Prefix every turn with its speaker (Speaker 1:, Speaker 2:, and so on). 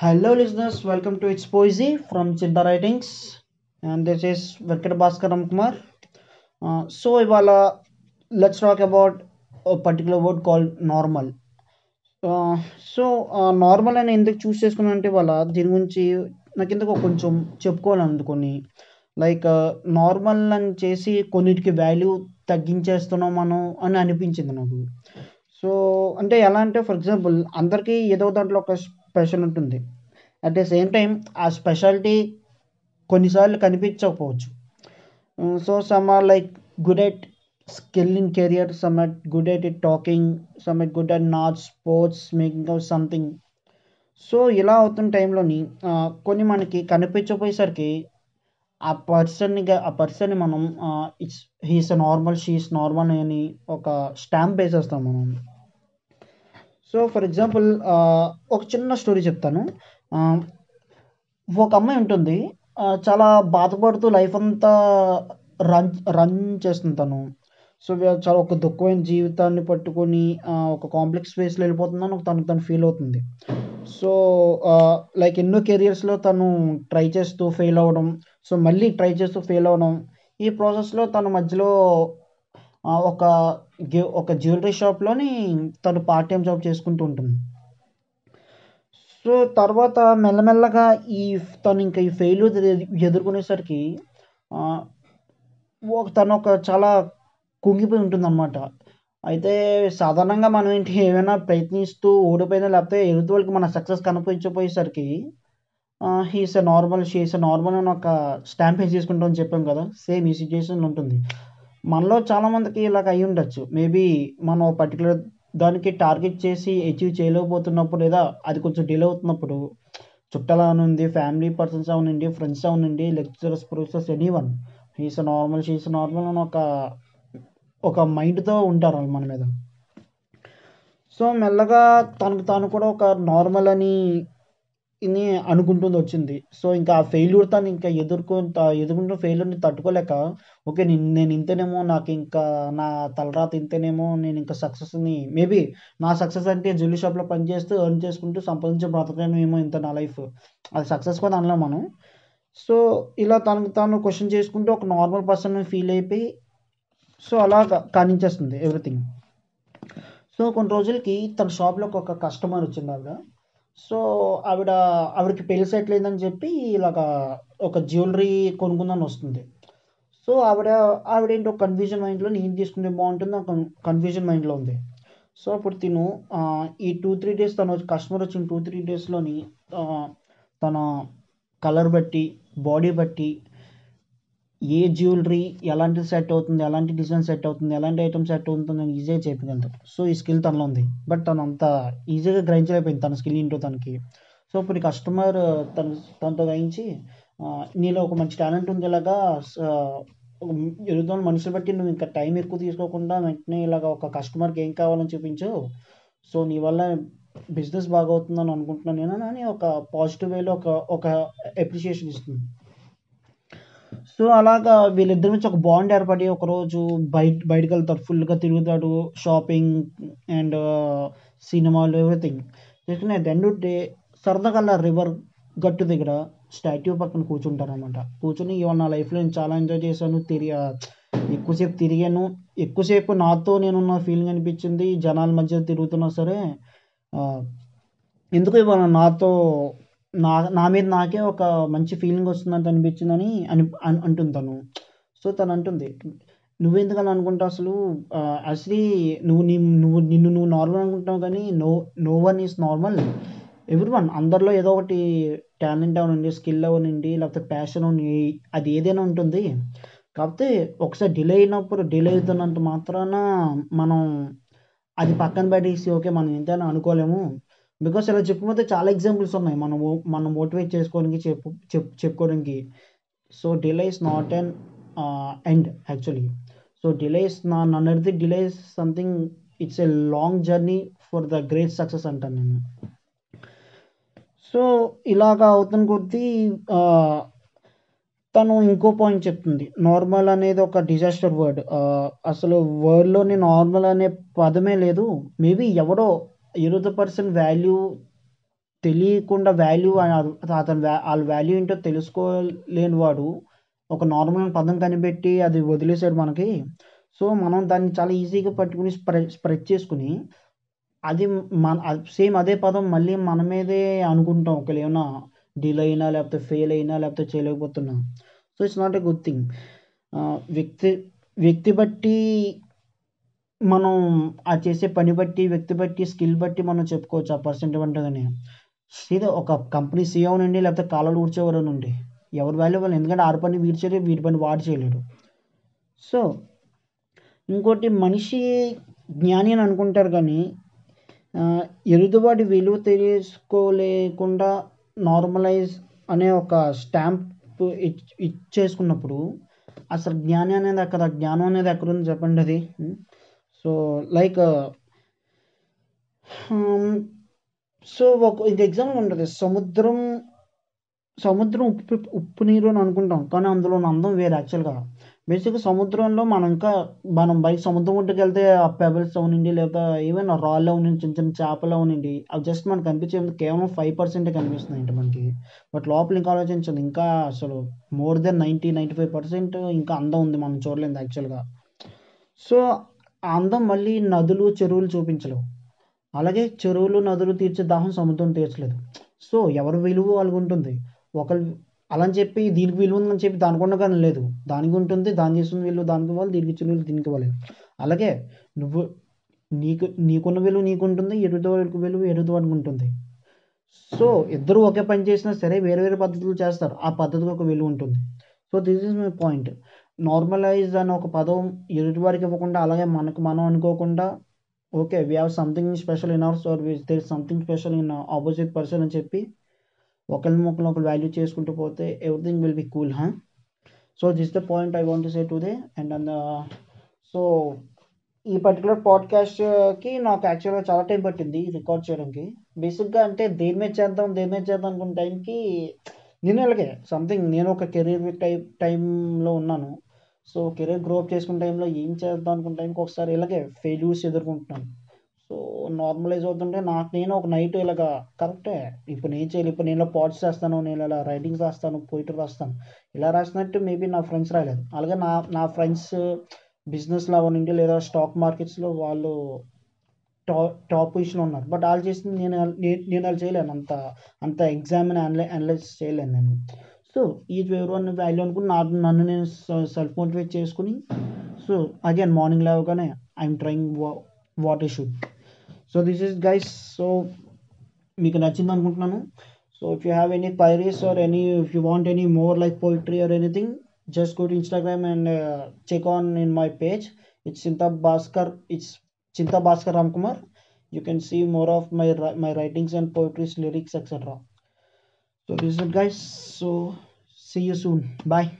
Speaker 1: Hello listeners welcome to its poesy from Chidda writings and this is Venkata Bhaskar Kumar so ఇవాళ let's talk about particular word call normal so normal అని ఎందుకు చూస్ చేసుకున్నాను అంటే ఇవాళ దీని గురించి నాకు ఎందుకు కొంచెం చెప్పుకోవాలి చెప్పుకోవాలనుకుని లైక్ నార్మల్ uh, అని చేసి కొన్నిటికి వాల్యూ తగ్గించేస్తున్నాం మనం అని అనిపించింది నాకు. సో అంటే ఎలా అంటే ఫర్ ఎగ్జాంపుల్ అందరికీ ఏదో దాంట్లో ఒక స్పెషల్ ఉంటుంది. అట్ ద సేమ్ టైం ఆ స్పెషాలిటీ కొన్నిసార్లు కనిపించకపోవచ్చు. So some are like good at skill in career some at good at it talking some at good at not sports making of something so ఇలా అవుతున్న టైంలోని కొన్ని మనకి కనిపించకపోయేసరికి ఆ పర్సన్ని ఆ పర్సన్ని మనం it's he's normal she's normal అని ఒక స్టాంప్ వేసేస్తాం మనం. సో ఫర్ ఎగ్జాంపుల్ ఒక చిన్న స్టోరీ చెప్తాను. ఒక అమ్మాయి ఉంటుంది. చాలా బాధపడుతూ లైఫ్ అంతా రన్ రన్ చేస్తుంది తను. సో చాలా ఒక దుఃఖమైన జీవితాన్ని పట్టుకొని ఒక కాంప్లెక్స్ ఫేస్లో వెళ్ళిపోతుందని తను తను ఫీల్ అవుతుంది. సో లైక్ ఎన్నో కెరియర్స్లో తను ట్రై చేస్తూ ఫెయిల్ అవ్వడం సో మళ్ళీ ట్రై చేస్తూ ఫెయిల్ అవ్వడం ఈ ప్రాసెస్లో తను మధ్యలో ఒక ఒక జ్యువెలరీ షాప్లోని తను పార్ట్ టైం జాబ్ చేసుకుంటూ ఉంటుంది. సో తర్వాత మెల్లమెల్లగా ఈ తను ఇంకా ఈ ఫెయిల్యూర్ ఎదుర్కొనేసరికి తను ఒక చాలా కుంగిపోయి ఉంటుందన్నమాట. అయితే సాధారణంగా మనం ఏంటి ఏమైనా ప్రయత్నిస్తూ ఓడిపోయినా లేకపోతే ఎదుటి వాళ్ళకి మన success కనిపించపోయేసరికి he's a normal she's a normal అని ఒక స్టాంప్ వేసి చేసుకుంటామని చెప్పాం కదా సేమ్ ఈ సిచ్యువేషన్ ఉంటుంది. మనలో చాలామందికి ఇలాగ అయి ఉండొచ్చు. మేబీ మనం పర్టికులర్ దానికి టార్గెట్ చేసి అచీవ్ చేయలేకపోతున్నప్పుడు లేదా అది కొంచెం డిలే అవుతున్నప్పుడు చుట్టాలు అవనండి ఫ్యామిలీ పర్సన్స్ అవనండి friends అవనండి lecturers professors anyone he's normal she's normal అని ఒక ఒక మైండ్తో ఉంటారు వాళ్ళు మన మీద. సో మెల్లగా తనకు తాను కూడా ఒక నార్మల్ అని ఇది అనుకుంటుంది వచ్చింది. సో ఇంకా ఆ ఫెయిల్యూర్ తను ఇంకా ఎదుర్కొంత ఎదుర్కొంటున్న ఫెయిల్యూర్ని తట్టుకోలేక ఓకే నేను నేను ఇంతేనేమో నాకు ఇంకా నా తలరాత ఇంతేనేమో నేను ఇంకా సక్సెస్ని మేబీ నా సక్సెస్ అంటే జ్యువెలరీ షాప్లో పనిచేస్తూ ఎర్న్ చేసుకుంటూ సంపాదించే ఏమో ఇంత నా లైఫ్ అది సక్సెస్ కూడా అనలేం మనం. సో ఇలా తనకు తాను క్వశ్చన్ చేసుకుంటూ ఒక నార్మల్ పర్సన్ ఫీల్ అయిపోయి సో అలా కానించేస్తుంది ఎవ్రీథింగ్ సో కొన్ని రోజులకి తన షాప్లోకి ఒక కస్టమర్ వచ్చింది ఆవిడ సో ఆవిడ ఆవిడకి పెళ్ళి సెటిల్ అయిందని చెప్పి ఇలాగా ఒక జ్యువెలరీ కొనుక్కుందని వస్తుంది. సో ఆవిడ ఆవిడ ఏంటో కన్ఫ్యూజన్ మైండ్లో నేను తీసుకుంటే బాగుంటుంది ఒక కన్ఫ్యూజన్ మైండ్లో ఉంది. సో అప్పుడు తిను ఈ టూ త్రీ డేస్ తను కస్టమర్ వచ్చిన టూ త్రీ డేస్లోని తన కలర్ బట్టి బాడీ బట్టి ఏ జ్యువెలరీ ఎలాంటి సెట్ అవుతుంది ఎలాంటి డిజైన్ సెట్ అవుతుంది ఎలాంటి ఐటమ్ సెట్ అవుతుంది అని ఈజీగా చెప్పగలుగుతాడు సో ఈ స్కిల్ తనలో ఉంది. బట్ తను అంత ఈజీగా గ్రహించలేకపోయింది తన స్కిల్ ఏంటో తనకి. సో ఇప్పుడు కస్టమర్ తన తనతో గ్రహించి నీలో ఒక మంచి టాలెంట్ ఉంది ఇలాగా ఎదుగుతున్న మనుషులు బట్టి నువ్వు ఇంకా టైం ఎక్కువ తీసుకోకుండా వెంటనే ఇలాగ ఒక కస్టమర్కి ఏం కావాలని చూపించు. సో నీ వల్ల బిజినెస్ బాగా అవుతుందని అనుకుంటున్నాను నేను అని ఒక పాజిటివ్ వేలో ఒక ఒక అప్రిషియేషన్ ఇస్తుంది. సో అలాగా వీళ్ళిద్దరి నుంచి ఒక బాండ్ ఏర్పడి ఒకరోజు బయట బయటకు వెళ్తాడు ఫుల్గా తిరుగుతాడు షాపింగ్ అండ్ సినిమాలు ఎవ్రీథింగ్ చేసుకుని అట్ ఎండ్ డే సరదాగా రివర్ గట్టు దగ్గర స్టాట్యూ పక్కన కూర్చుంటారు అనమాట ఇవాళ నా లైఫ్లో నేను చాలా ఎంజాయ్ చేశాను తిరిగి ఎక్కువసేపు తిరిగాను. ఎక్కువసేపు నాతో నేనున్న ఫీలింగ్ అనిపించింది జనాల మధ్య తిరుగుతున్నా సరే. ఎందుకు ఇవాళ నాతో నా నా మీద నాకే ఒక మంచి ఫీలింగ్ వస్తుందని అనిపించిందని అని అంటుంది తను. సో తను అంటుంది నువ్వెందుకు అలా అనుకుంటావు అసలు? యాక్చువల్లీ నువ్వు నీ నువ్వు నిన్ను నువ్వు నార్మల్ అనుకుంటావు కానీ no no one is normal everyone అందరిలో ఏదో ఒకటి టాలెంట్ అవనండి స్కిల్ అవనండి లేకపోతే ప్యాషన్ అది ఏదైనా ఉంటుంది. కాకపోతే ఒకసారి డిలే అయినప్పుడు డిలే అవుతున్నంత మాత్రాన మనం అది పక్కన పెట్టేసి ఓకే మనం ఎంతైనా అనుకోలేము. బికాస్ ఇలా చెప్పుకుంటే చాలా ఎగ్జాంపుల్స్ ఉన్నాయి. మనం మనం మోటివేట్ చేసుకోవడానికి చెప్పు చెప్ చెప్పుకోవడానికి. So delay is not an end actually so delay is నా నన్ను delay is something it's a long journey for the great success అంటాను నేను. సో ఇలాగా అవుతున్న కొద్దీ uh, తను ఇంకో పాయింట్ చెప్తుంది. నార్మల్ అనేది ఒక డిజాస్టర్ వర్డ్ uh, అసలు వరల్డ్లోని నార్మల్ అనే పదమే లేదు. మేబీ ఎవడో ఎరుద పర్సన్ వాల్యూ తెలియకుండా వాల్యూ అతని వాళ్ళ వాల్యూ ఏంటో తెలుసుకోలేని వాడు ఒక నార్మల్ పదం కనిపెట్టి అది వదిలేసాడు మనకి. సో మనం దాన్ని చాలా ఈజీగా పట్టుకుని స్ప్రె స్ప్రెడ్ చేసుకుని అది మన సేమ్ అదే పదం మళ్ళీ మన మీదే అనుకుంటాం. ఒకవేళ ఏమైనా డిలే అయినా లేకపోతే ఫెయిల్ అయినా లేకపోతే చేయలేకపోతున్నా. So it's not a good thing వ్యక్తి వ్యక్తి బట్టి మనం ఆ చేసే పని బట్టి వ్యక్తి బట్టి స్కిల్ బట్టి మనం చెప్పుకోవచ్చు ఆ పర్సెంట్ ఉంటుందని సీదా ఒక కంపెనీ సీఓ నుండి లేకపోతే కాలాలు ఊడ్చేవారు నుండి. ఎవరు వాళ్ళు ఎందుకంటే ఆరు పని వీడి చేయలేడు వీడి పని వాడు చేయలేడు. సో ఇంకోటి మనిషి జ్ఞాని అని అనుకుంటారు కానీ ఎదుటివాడి విలువ తెలుసుకోలేకుండా నార్మలైజ్ అనే ఒక స్టాంప్ ఇచ్చేసుకున్నప్పుడు అసలు జ్ఞాని అనేది అక్కడ జ్ఞానం అనేది ఎక్కడ ఉంది చెప్పండి అది? సో లైక్ సో ఒక ఇది ఎగ్జాంపుల్ ఉంటుంది సముద్రం సముద్రం ఉప్పు ఉప్పు నీరు అని అనుకుంటాం. కానీ అందులో అందం వేరు యాక్చువల్గా బేసిక్గా సముద్రంలో మనం ఇంకా మనం బయట సముద్రం ఒడ్డుకి వెళ్తే ఆ పెబల్స్ అవునండి లేదా ఈవెన్ రాళ్ళు అవునండి చిన్న చిన్న చేపలు అవునండి అవి జస్ట్ మనకు కనిపించేది కేవలం ఫైవ్ పర్సెంటే కనిపిస్తుంది అంటే మనకి. బట్ లోపల ఇంకా ఆలోచించింది ఇంకా అసలు more than ninety ninety five percent ఇంకా అందం ఉంది మనం చూడలేదు యాక్చువల్గా సో అందం మళ్ళీ నదులు చెరువులు చూపించలేవు. అలాగే చెరువులు నదులు తీర్చే దాహం సముద్రం తీర్చలేదు. సో ఎవరి విలువ వాళ్ళకి ఉంటుంది. ఒకరు అలా అని చెప్పి దీనికి విలువ ఉందని చెప్పి దానికి ఉండగానే లేదు. దానికి ఉంటుంది దాని చేసిన విలువ దానికి ఇవ్వాలి దీనికి ఇచ్చిన విలువ దీనికి ఇవ్వాలి అలాగే నువ్వు నీకు నీకున్న విలువ నీకు ఉంటుంది ఎదుటి వాడికి విలువ ఎదుటి వాడికి ఉంటుంది. సో ఇద్దరు ఒకే పని చేసినా సరే వేరే వేరే పద్ధతులు చేస్తారు. ఆ పద్ధతికి ఒక విలువ ఉంటుంది. So this is my point normalise అనే ఒక పదం ఎదుటి వారికి ఇవ్వకుండా అలాగే మనకు మనం అనుకోకుండా okay we have something special in ours or there something special in opposite person అని చెప్పి ఒకరిని ఒకరిని ఒకరు వాల్యూ చేసుకుంటూ పోతే ఎవ్రీథింగ్ విల్ బి కూల్ హా so this the point I want say today and and so ఈ పర్టికులర్ పాడ్కాస్ట్కి uh, నాకు యాక్చువల్గా చాలా టైం పట్టింది రికార్డ్ చేయడానికి. బేసిక్గా అంటే దేని మీద చేద్దాం దేని మీద చేద్దాం అనుకున్న టైంకి నేను అలాగే సంథింగ్ నేను ఒక కెరీర్ టైప్ టైంలో ఉన్నాను. సో కెరీర్ గ్రోప్ చేసుకున్న టైంలో ఏం చేద్దాం అనుకున్న టైంకి ఒకసారి ఇలాగే ఫెయిల్యూర్స్ ఎదుర్కొంటున్నాను. సో నార్మలైజ్ అవుతుంటే నాకు నేను ఒక నైట్ ఇలాగా కరెక్టే ఇప్పుడు నేను చేయాలి ఇప్పుడు నేను పాడ్స్ చేస్తాను నేను ఇలా రైటింగ్స్ రాస్తాను పోయిటరీ రాస్తాను ఇలా రాసినట్టు మేబీ నా ఫ్రెండ్స్ రాలేదు. అలాగే నా నా ఫ్రెండ్స్ బిజినెస్లో అవనండి లేదా స్టాక్ మార్కెట్స్లో వాళ్ళు టాప్ టాప్ పొజిషన్లో ఉన్నారు. బట్ వాళ్ళు చేసింది నేను నేను వాళ్ళు చేయలేను. అంత అంత ఎగ్జామ్ని అనలై అనలైజ్ చేయలేను నేను. సో ఈజ్ వేరు వన్ వాల్యూ అనుకుని నన్ను నేను సెల్ఫ్ మోటివేట్ చేసుకుని సో అగైన్ మార్నింగ్ లేవగానే I'm trying what issue so this is guys so మీకు నచ్చింది అనుకుంటున్నాను so if you have any queries or any if you want any more like poetry or anything just go to Instagram and check on in my page it's Chinta Bhaskar it's Chinta Bhaskar Ram Kumar you can see more of my my writings and poetries lyrics etcetera so this is it guys. So see you soon. Bye